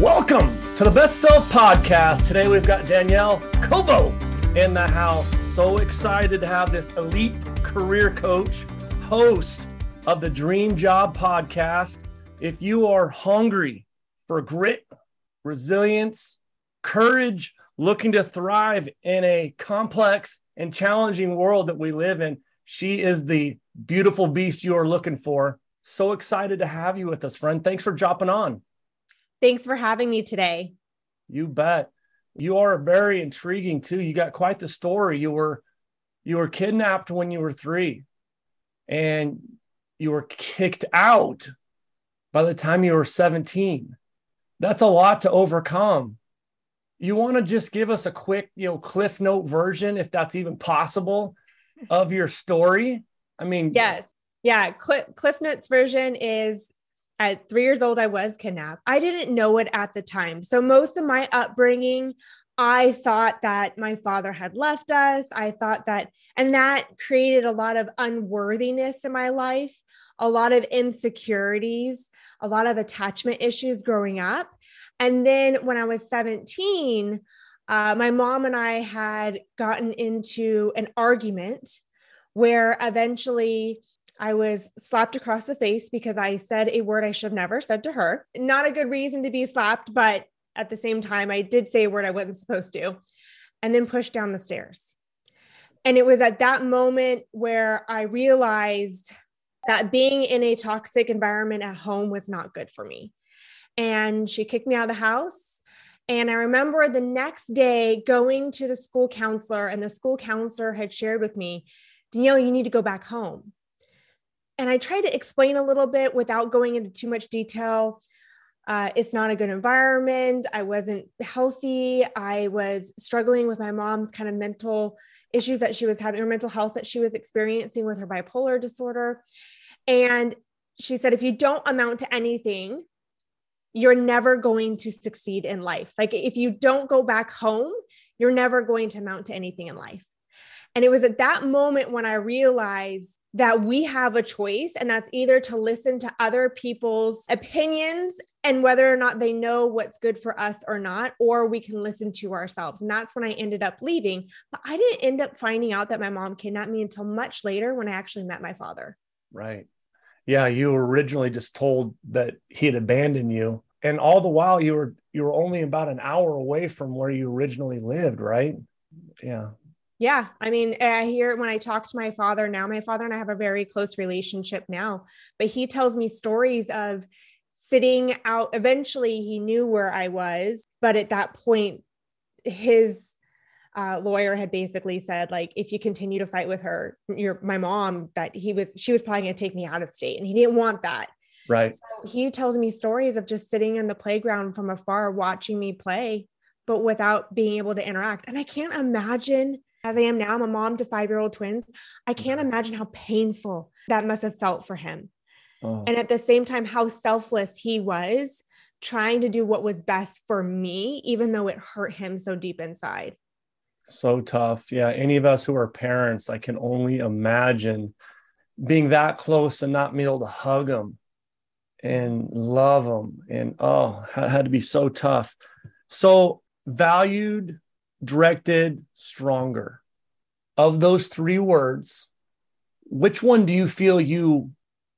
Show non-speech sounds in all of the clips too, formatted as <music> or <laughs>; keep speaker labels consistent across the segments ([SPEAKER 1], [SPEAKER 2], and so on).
[SPEAKER 1] Welcome to the Best Self Podcast. Today we've got Danielle Cobo in the house. So excited to have this elite career coach, host of the Dream Job Podcast. If you are hungry for grit, resilience, courage, looking to thrive in a complex and challenging world that we live in, she is the beautiful beast you are looking for. So excited to have you with us, friend. Thanks for dropping on.
[SPEAKER 2] Thanks for having me today.
[SPEAKER 1] You bet. You are very intriguing too. You got quite the story. You were you were kidnapped when you were 3 and you were kicked out by the time you were 17. That's a lot to overcome. You want to just give us a quick, you know, cliff note version if that's even possible of your story? I mean,
[SPEAKER 2] yes. Yeah, Cliff, Cliff Notes version is at three years old, I was kidnapped. I didn't know it at the time. So, most of my upbringing, I thought that my father had left us. I thought that, and that created a lot of unworthiness in my life, a lot of insecurities, a lot of attachment issues growing up. And then when I was 17, uh, my mom and I had gotten into an argument where eventually I was slapped across the face because I said a word I should have never said to her. Not a good reason to be slapped, but at the same time, I did say a word I wasn't supposed to, and then pushed down the stairs. And it was at that moment where I realized that being in a toxic environment at home was not good for me. And she kicked me out of the house. And I remember the next day going to the school counselor, and the school counselor had shared with me, Danielle, you need to go back home and I tried to explain a little bit without going into too much detail. Uh, it's not a good environment. I wasn't healthy. I was struggling with my mom's kind of mental issues that she was having, or mental health that she was experiencing with her bipolar disorder. And she said, if you don't amount to anything, you're never going to succeed in life. Like if you don't go back home, you're never going to amount to anything in life. And it was at that moment when I realized that we have a choice, and that's either to listen to other people's opinions and whether or not they know what's good for us or not, or we can listen to ourselves. And that's when I ended up leaving. But I didn't end up finding out that my mom kidnapped me until much later when I actually met my father.
[SPEAKER 1] Right. Yeah, you were originally just told that he had abandoned you, and all the while you were you were only about an hour away from where you originally lived, right? Yeah.
[SPEAKER 2] Yeah. I mean, I hear when I talk to my father now, my father and I have a very close relationship now, but he tells me stories of sitting out. Eventually, he knew where I was, but at that point, his uh, lawyer had basically said, like, if you continue to fight with her, your my mom, that he was she was probably going to take me out of state, and he didn't want that.
[SPEAKER 1] Right.
[SPEAKER 2] So he tells me stories of just sitting in the playground from afar, watching me play, but without being able to interact. And I can't imagine as I am now, I'm a mom to five year old twins. I can't mm-hmm. imagine how painful that must have felt for him. Oh. And at the same time, how selfless he was trying to do what was best for me, even though it hurt him so deep inside.
[SPEAKER 1] So tough. Yeah. Any of us who are parents, I can only imagine being that close and not being able to hug them and love them. And oh, it had to be so tough. So valued, directed, stronger. Of those three words, which one do you feel you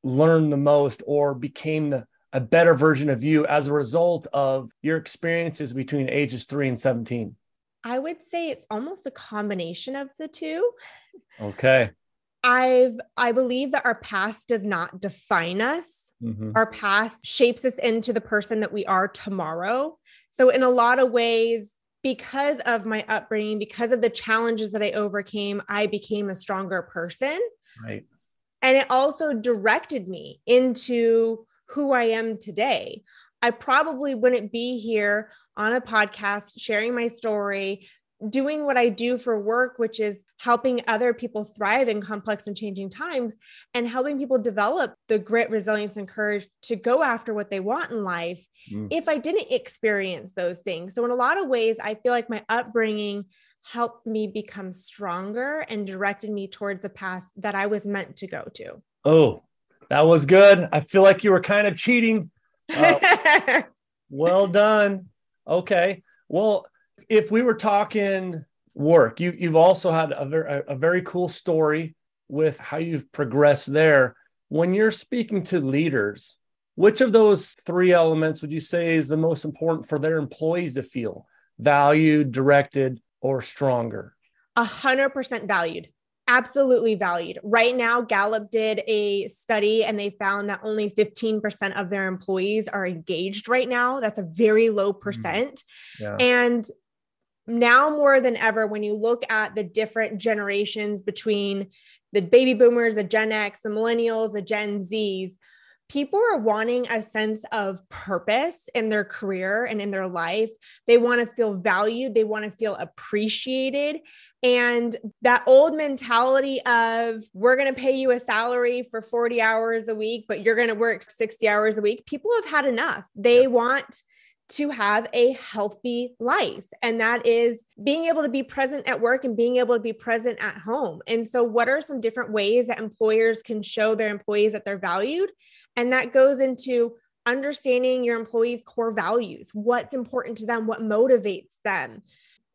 [SPEAKER 1] learned the most or became the, a better version of you as a result of your experiences between ages three and 17?
[SPEAKER 2] I would say it's almost a combination of the two.
[SPEAKER 1] Okay.
[SPEAKER 2] I've I believe that our past does not define us. Mm-hmm. Our past shapes us into the person that we are tomorrow. So in a lot of ways, because of my upbringing, because of the challenges that I overcame, I became a stronger person.
[SPEAKER 1] Right.
[SPEAKER 2] And it also directed me into who I am today. I probably wouldn't be here on a podcast sharing my story, doing what I do for work, which is helping other people thrive in complex and changing times and helping people develop the grit, resilience, and courage to go after what they want in life mm. if I didn't experience those things. So, in a lot of ways, I feel like my upbringing helped me become stronger and directed me towards a path that I was meant to go to.
[SPEAKER 1] Oh, that was good. I feel like you were kind of cheating. Uh, <laughs> well done. Okay. Well, if we were talking work, you you've also had a very a very cool story with how you've progressed there. When you're speaking to leaders, which of those three elements would you say is the most important for their employees to feel valued, directed, or stronger?
[SPEAKER 2] A hundred percent valued absolutely valued. Right now, Gallup did a study and they found that only 15% of their employees are engaged right now. That's a very low mm. percent. Yeah. And now more than ever, when you look at the different generations between the baby boomers, the Gen X, the millennials, the Gen Zs, people are wanting a sense of purpose in their career and in their life. They want to feel valued, they want to feel appreciated. And that old mentality of we're going to pay you a salary for 40 hours a week, but you're going to work 60 hours a week, people have had enough. They want to have a healthy life. And that is being able to be present at work and being able to be present at home. And so, what are some different ways that employers can show their employees that they're valued? And that goes into understanding your employees' core values, what's important to them, what motivates them,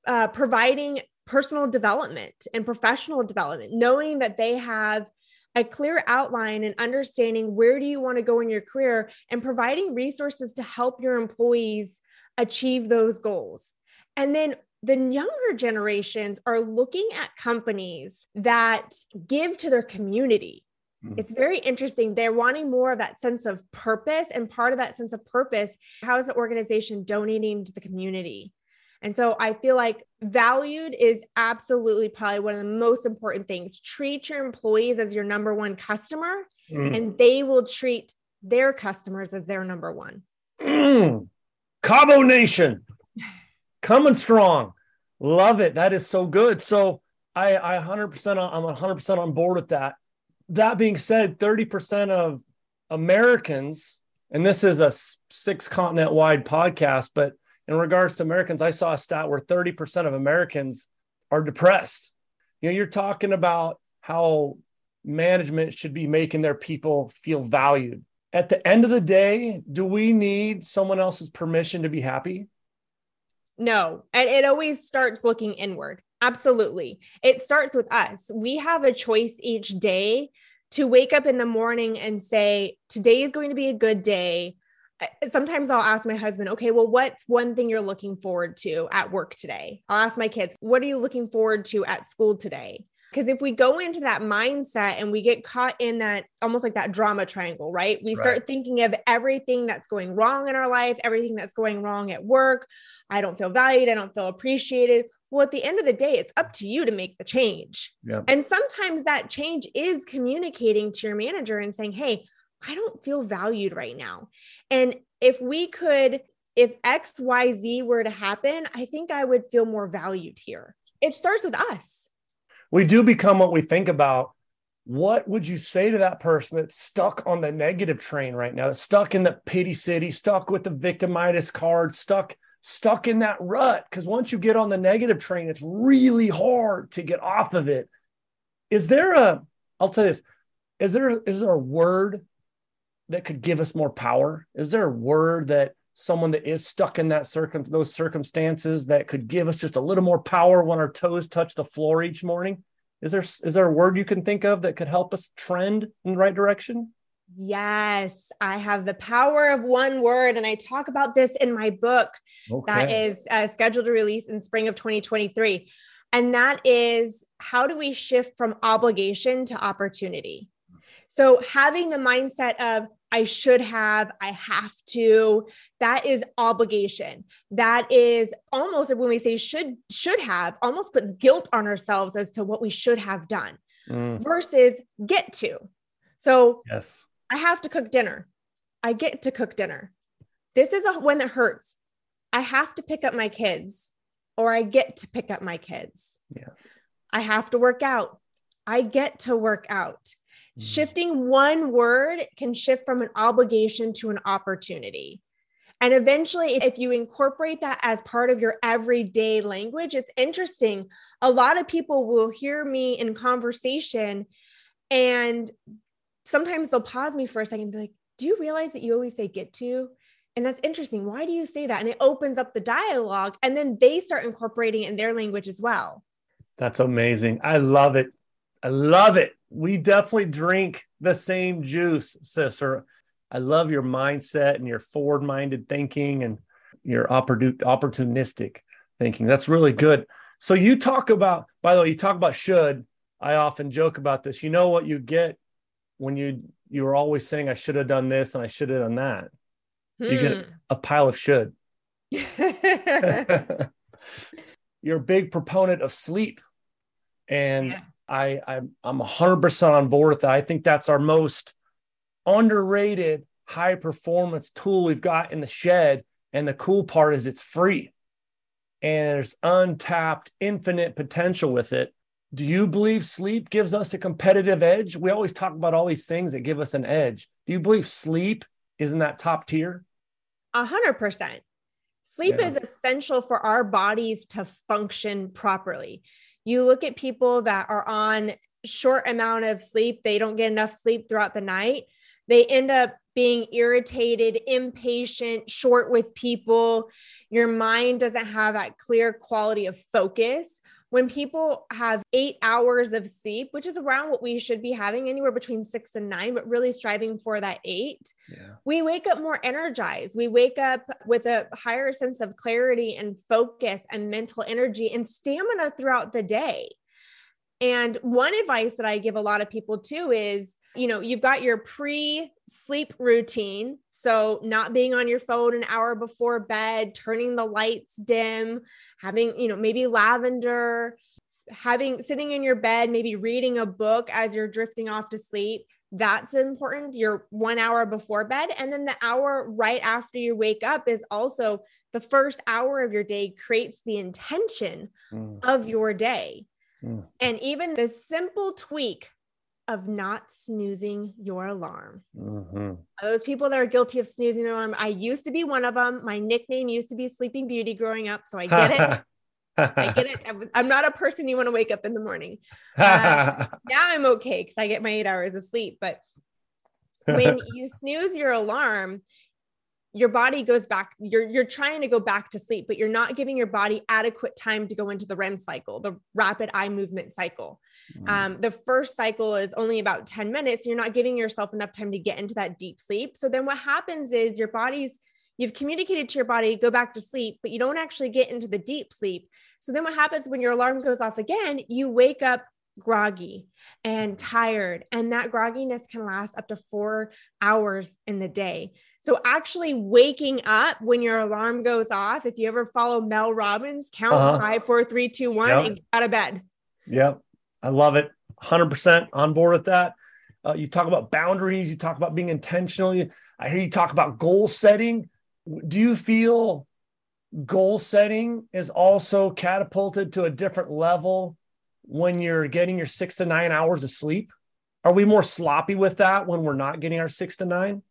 [SPEAKER 2] uh, providing personal development and professional development, knowing that they have a clear outline and understanding where do you want to go in your career and providing resources to help your employees achieve those goals. And then the younger generations are looking at companies that give to their community. Hmm. It's very interesting. They're wanting more of that sense of purpose. And part of that sense of purpose, how is the organization donating to the community? And so I feel like valued is absolutely probably one of the most important things. Treat your employees as your number one customer, mm. and they will treat their customers as their number one.
[SPEAKER 1] Mm. Cabo Nation, coming strong. Love it. That is so good. So I, I 100%, I'm 100% on board with that. That being said, 30% of Americans, and this is a six continent wide podcast, but in regards to Americans, I saw a stat where 30% of Americans are depressed. You know, you're talking about how management should be making their people feel valued. At the end of the day, do we need someone else's permission to be happy?
[SPEAKER 2] No. And it always starts looking inward. Absolutely. It starts with us. We have a choice each day to wake up in the morning and say, today is going to be a good day sometimes I'll ask my husband, okay, well, what's one thing you're looking forward to at work today? I'll ask my kids, what are you looking forward to at school today? Because if we go into that mindset and we get caught in that almost like that drama triangle, right? We start thinking of everything that's going wrong in our life, everything that's going wrong at work. I don't feel valued. I don't feel appreciated. Well, at the end of the day, it's up to you to make the change. And sometimes that change is communicating to your manager and saying, hey, I don't feel valued right now. And if we could, if XYZ were to happen, I think I would feel more valued here. It starts with us.
[SPEAKER 1] We do become what we think about. What would you say to that person that's stuck on the negative train right now, that's stuck in the pity city, stuck with the victimitis card, stuck stuck in that rut? Because once you get on the negative train, it's really hard to get off of it. Is there a? I'll say this: is there is there a word that could give us more power? Is there a word that someone that is stuck in that circum those circumstances that could give us just a little more power when our toes touch the floor each morning? Is there is there a word you can think of that could help us trend in the right direction?
[SPEAKER 2] Yes, I have the power of one word, and I talk about this in my book okay. that is uh, scheduled to release in spring of 2023. And that is how do we shift from obligation to opportunity? So, having the mindset of I should have, I have to. That is obligation. That is almost when we say should should have, almost puts guilt on ourselves as to what we should have done mm. versus get to. So yes, I have to cook dinner. I get to cook dinner. This is a when it hurts. I have to pick up my kids or I get to pick up my kids. Yes. I have to work out. I get to work out. Shifting one word can shift from an obligation to an opportunity. And eventually, if you incorporate that as part of your everyday language, it's interesting. A lot of people will hear me in conversation and sometimes they'll pause me for a second and be like, Do you realize that you always say get to? And that's interesting. Why do you say that? And it opens up the dialogue and then they start incorporating it in their language as well.
[SPEAKER 1] That's amazing. I love it. I love it. We definitely drink the same juice, sister. I love your mindset and your forward minded thinking and your opportunistic thinking. That's really good. So you talk about, by the way, you talk about should. I often joke about this. You know what you get when you you were always saying I should have done this and I should have done that. Hmm. You get hmm. a pile of should. <laughs> <laughs> You're a big proponent of sleep. And yeah. I, I'm I'm 100% on board with that. I think that's our most underrated high performance tool we've got in the shed. And the cool part is it's free and there's untapped infinite potential with it. Do you believe sleep gives us a competitive edge? We always talk about all these things that give us an edge. Do you believe sleep is in that top tier?
[SPEAKER 2] A hundred percent. Sleep yeah. is essential for our bodies to function properly. You look at people that are on short amount of sleep, they don't get enough sleep throughout the night. They end up being irritated, impatient, short with people. Your mind doesn't have that clear quality of focus. When people have eight hours of sleep, which is around what we should be having, anywhere between six and nine, but really striving for that eight, yeah. we wake up more energized. We wake up with a higher sense of clarity and focus and mental energy and stamina throughout the day. And one advice that I give a lot of people too is you know, you've got your pre sleep routine. So, not being on your phone an hour before bed, turning the lights dim, having, you know, maybe lavender, having sitting in your bed, maybe reading a book as you're drifting off to sleep. That's important. Your one hour before bed. And then the hour right after you wake up is also the first hour of your day creates the intention mm. of your day. Mm. And even the simple tweak of not snoozing your alarm. Mm-hmm. Those people that are guilty of snoozing their alarm, I used to be one of them. My nickname used to be Sleeping Beauty growing up, so I get it. <laughs> I get it. I'm not a person you want to wake up in the morning. Uh, <laughs> now I'm okay because I get my eight hours of sleep. But when you snooze your alarm, your body goes back you're you're trying to go back to sleep but you're not giving your body adequate time to go into the REM cycle the rapid eye movement cycle mm. um, the first cycle is only about 10 minutes you're not giving yourself enough time to get into that deep sleep so then what happens is your body's you've communicated to your body go back to sleep but you don't actually get into the deep sleep so then what happens when your alarm goes off again you wake up groggy and tired. And that grogginess can last up to four hours in the day. So, actually, waking up when your alarm goes off, if you ever follow Mel Robbins, count uh-huh. five, four, three, two, one, yep. and get out of bed.
[SPEAKER 1] Yep. I love it. 100% on board with that. Uh, you talk about boundaries, you talk about being intentional. You, I hear you talk about goal setting. Do you feel goal setting is also catapulted to a different level when you're getting your six to nine hours of sleep? Are we more sloppy with that when we're not getting our six to nine?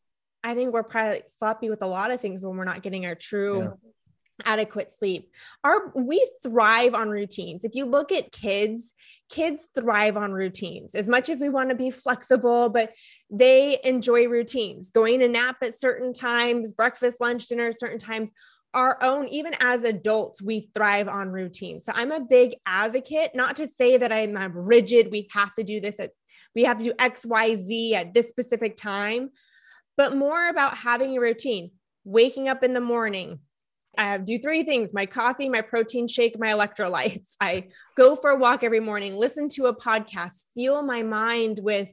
[SPEAKER 2] I think we're probably sloppy with a lot of things when we're not getting our true yeah. adequate sleep. Our we thrive on routines. If you look at kids, kids thrive on routines as much as we want to be flexible, but they enjoy routines. Going to nap at certain times, breakfast, lunch, dinner at certain times our own, even as adults, we thrive on routine. So I'm a big advocate, not to say that I'm, I'm rigid, we have to do this at, we have to do X, Y, Z at this specific time, but more about having a routine, waking up in the morning. I do three things my coffee, my protein shake, my electrolytes. <laughs> I go for a walk every morning, listen to a podcast, fuel my mind with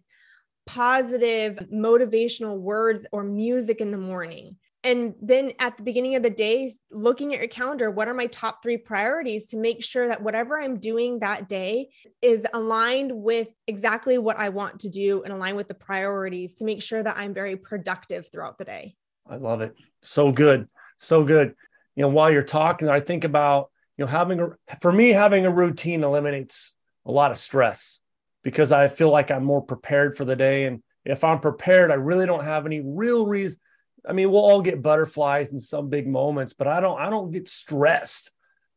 [SPEAKER 2] positive motivational words or music in the morning and then at the beginning of the day looking at your calendar what are my top three priorities to make sure that whatever i'm doing that day is aligned with exactly what i want to do and align with the priorities to make sure that i'm very productive throughout the day?
[SPEAKER 1] I love it. So good. So good. You know while you're talking i think about you know having a for me having a routine eliminates a lot of stress because i feel like i'm more prepared for the day. And if i'm prepared i really don't have any real reason I mean, we'll all get butterflies in some big moments, but I don't I don't get stressed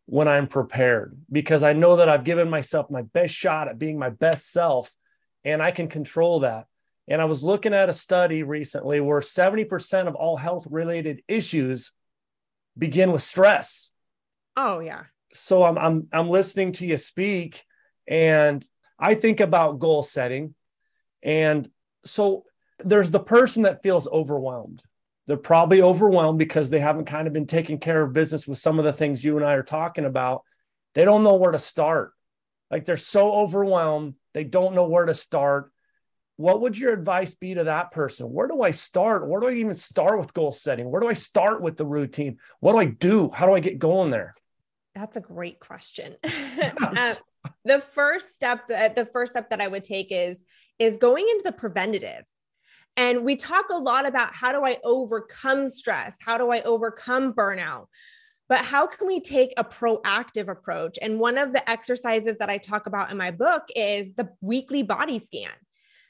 [SPEAKER 1] when I'm prepared because I know that I've given myself my best shot at being my best self and I can control that. And I was looking at a study recently where 70% of all health related issues begin with stress.
[SPEAKER 2] Oh, yeah.
[SPEAKER 1] So I'm, I'm, I'm listening to you speak and I think about goal setting. And so there's the person that feels overwhelmed. They're probably overwhelmed because they haven't kind of been taking care of business with some of the things you and I are talking about. They don't know where to start. Like they're so overwhelmed, they don't know where to start. What would your advice be to that person? Where do I start? Where do I even start with goal setting? Where do I start with the routine? What do I do? How do I get going there?
[SPEAKER 2] That's a great question. <laughs> Yes. uh, the first step that the first step that I would take is is going into the preventative. And we talk a lot about how do I overcome stress? How do I overcome burnout? But how can we take a proactive approach? And one of the exercises that I talk about in my book is the weekly body scan.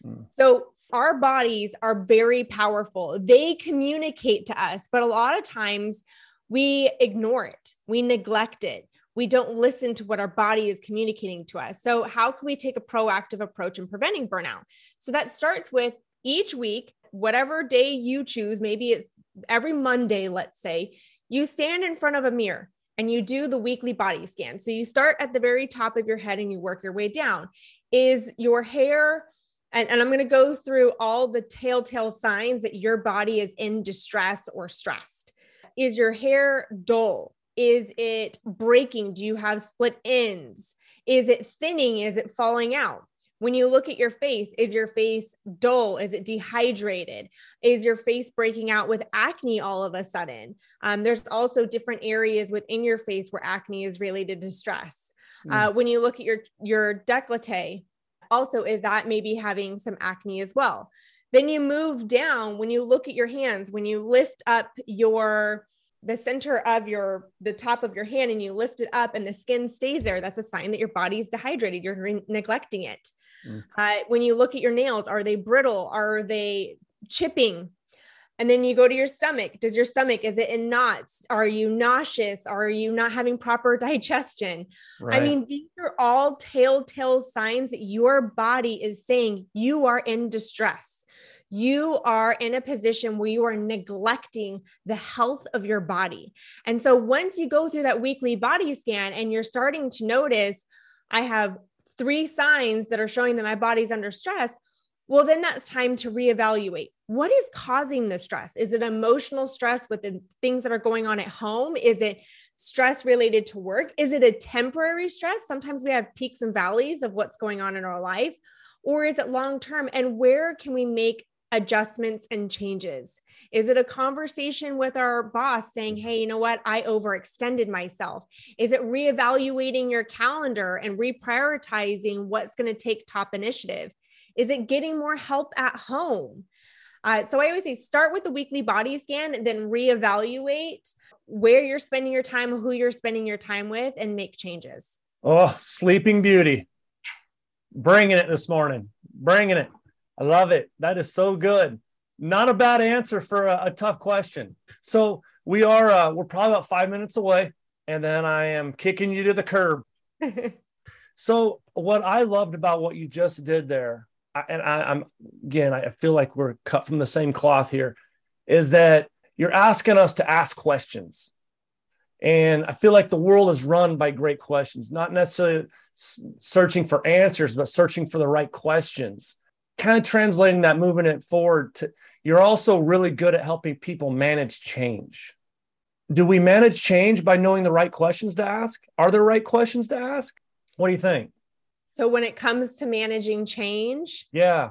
[SPEAKER 2] Hmm. So, our bodies are very powerful. They communicate to us, but a lot of times we ignore it, we neglect it, we don't listen to what our body is communicating to us. So, how can we take a proactive approach in preventing burnout? So, that starts with each week, whatever day you choose, maybe it's every Monday, let's say, you stand in front of a mirror and you do the weekly body scan. So you start at the very top of your head and you work your way down. Is your hair, and, and I'm going to go through all the telltale signs that your body is in distress or stressed. Is your hair dull? Is it breaking? Do you have split ends? Is it thinning? Is it falling out? When you look at your face, is your face dull? Is it dehydrated? Is your face breaking out with acne all of a sudden? Um, there's also different areas within your face where acne is related to stress. Mm. Uh, when you look at your your décolleté, also is that maybe having some acne as well. Then you move down when you look at your hands, when you lift up your the center of your the top of your hand and you lift it up and the skin stays there that's a sign that your body is dehydrated you're re- neglecting it. Mm. uh, when you look at your nails are they brittle? Are they chipping? And then you go to your stomach. Does your stomach is it in knots? Are you nauseous? Are you not having proper <laughs> digestion? Right. i mean these are all telltale signs that your body is saying you are in distress you are in a position where you are neglecting the health of your body. And so once you go through that weekly body scan and you're starting to notice, I have three signs that are showing that my body's under stress. Well, then that's time to reevaluate. What is causing the stress? Is it emotional stress with the things that are going on at home? Is it stress related to work? Is it a temporary stress? Sometimes we have peaks and valleys of what's going on in our life. Or is it long term? And where can we make adjustments and changes? Is it a conversation with our boss saying, hey, you know what? I overextended myself? Is it reevaluating your calendar and reprioritizing what's going to take top initiative? Is it getting more help at home? Uh, so I always say start with the weekly body scan and then reevaluate where you're spending your time, who you're spending your time with, and make changes.
[SPEAKER 1] Oh, sleeping beauty. Bringing it this morning. Bringing it. I love it. That is so good. Not a bad answer for a, a tough question. So we are uh, we're probably about five minutes away, and then I am kicking you to the curb. <laughs> so what I loved about what you just did there, I, and I, I'm again, I feel like we're cut from the same cloth here, is that you're asking us to ask questions. And I feel like the world is run by great questions, not necessarily searching for answers, but searching for the right questions kind of translating that, moving it forward to you're also really good at helping people manage change. Do we manage change by knowing the right questions to ask? Are there right questions to ask? What do you think?
[SPEAKER 2] So when it comes to managing change,
[SPEAKER 1] yeah.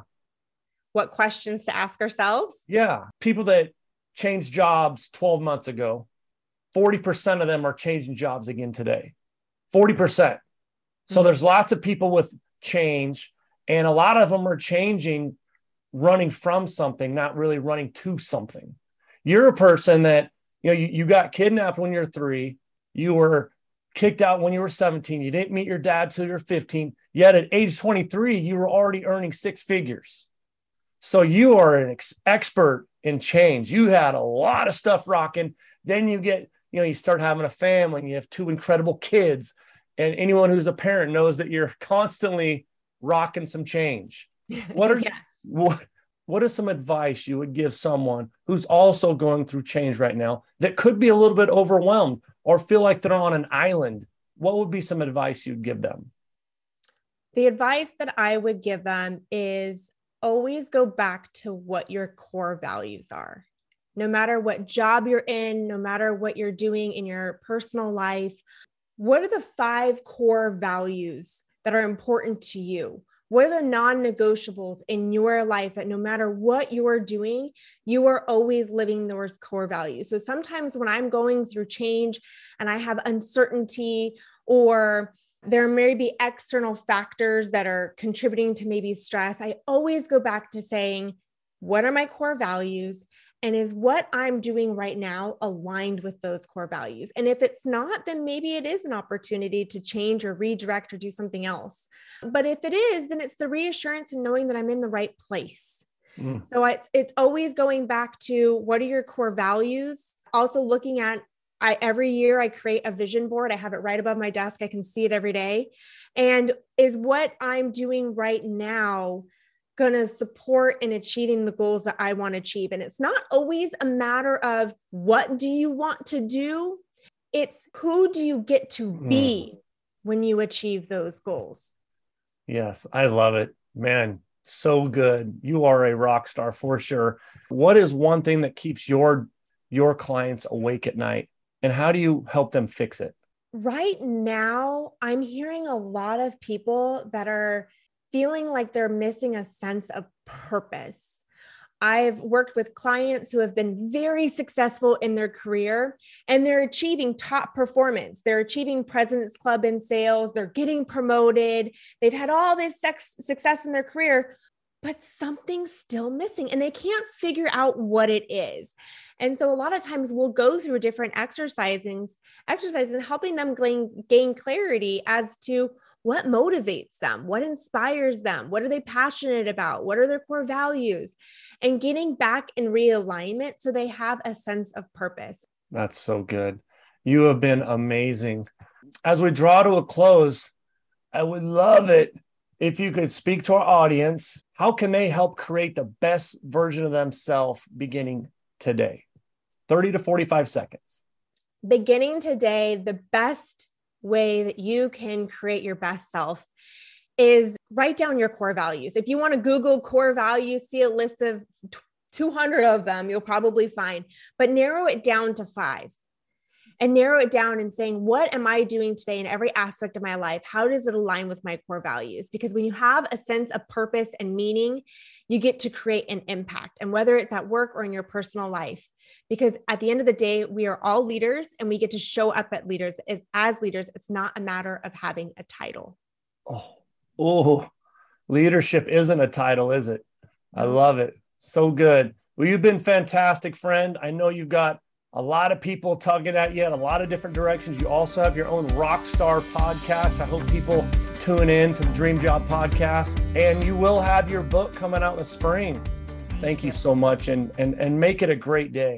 [SPEAKER 2] What questions to ask ourselves?
[SPEAKER 1] Yeah. People that changed jobs 12 months ago, 40% of them are changing jobs again today. 40%. So mm-hmm. there's lots of people with change and a lot of them are changing, running from something, not really running to something. You're a person that, you know, you, you got kidnapped when you're three, you were kicked out when you were 17, you didn't meet your dad till you're 15, yet at age 23, you were already earning six figures. So you are an ex- expert in change. You had a lot of stuff rocking. Then you get, you know, you start having a family and you have two incredible kids. And anyone who's a parent knows that you're constantly rocking some change. <laughs> What are yes. what what is some advice you would give someone who's also going through change right now that could be a little bit overwhelmed or feel like they're on an island? What would be some advice you'd give them?
[SPEAKER 2] The advice that I would give them is always go back to what your core values are. No matter what job you're in, no matter what you're doing in your personal life, what are the five core values that are important to you? What are the non negotiables in your life that no matter what you are doing, you are always living those core values? So sometimes when I'm going through change and I have uncertainty or there may be external factors that are contributing to maybe stress. I always go back to saying, what are my core values? And is what I'm doing right now aligned with those core values? And if it's not, then maybe it is an opportunity to change or redirect or do something else. But if it is, then it's the reassurance and knowing that I'm in the right place. Mm. So it's it's always going back to what are your core values? Also looking at I every year I create a vision board. I have it right above my desk. I can see it every day. And is what I'm doing right now going to support in achieving the goals that I want to achieve? And it's not always a matter of what do you want to do? It's who do you get to hmm. be mm. when you achieve those goals?
[SPEAKER 1] Yes, I love it. Man, so good. You are a rock star for sure. What is one thing that keeps your your clients awake at night? and how do you help them fix it?
[SPEAKER 2] Right now, I'm hearing a lot of people that are feeling like they're missing a sense of purpose. I've worked with clients who have been very successful in their career and they're achieving top performance. They're achieving President's Club in sales, they're getting promoted, they've had all this sex- success in their career, but something's still missing and they can't figure out what it is. And so a lot of times we'll go through different exercises, exercises and helping them gain, gain clarity as to what motivates them, what inspires them, what are they passionate about, what are their core values, and getting back in realignment so they have a sense of purpose.
[SPEAKER 1] That's so good. You have been amazing. As we draw to a close, I would love it if you could speak to our audience, how can they help create the best version of themselves beginning today? 30 to 45 seconds.
[SPEAKER 2] Beginning today, the best way that you can create your best self is write down your core values. If you want to Google core values, see a list of 200 of them, you'll probably find, but narrow it down to five and narrow it down and saying, what am I doing today in every aspect of my life? How does it align with my core values? Because when you have a sense of purpose and meaning, you get to create an impact. And whether it's at work or in your personal life, because at the end of the day, we are all leaders and we get to show up at leaders as leaders. It's not a matter of having a title.
[SPEAKER 1] Oh, oh, leadership isn't a title, is it? I love it. So good. Well, you've been fantastic, friend. I know you've got a lot of people tugging at you in a lot of different directions. You also have your own Rockstar podcast. I hope people tune in to the Dream Job podcast. And you will have your book coming out in the spring. Thank you so much and and and make it a great day.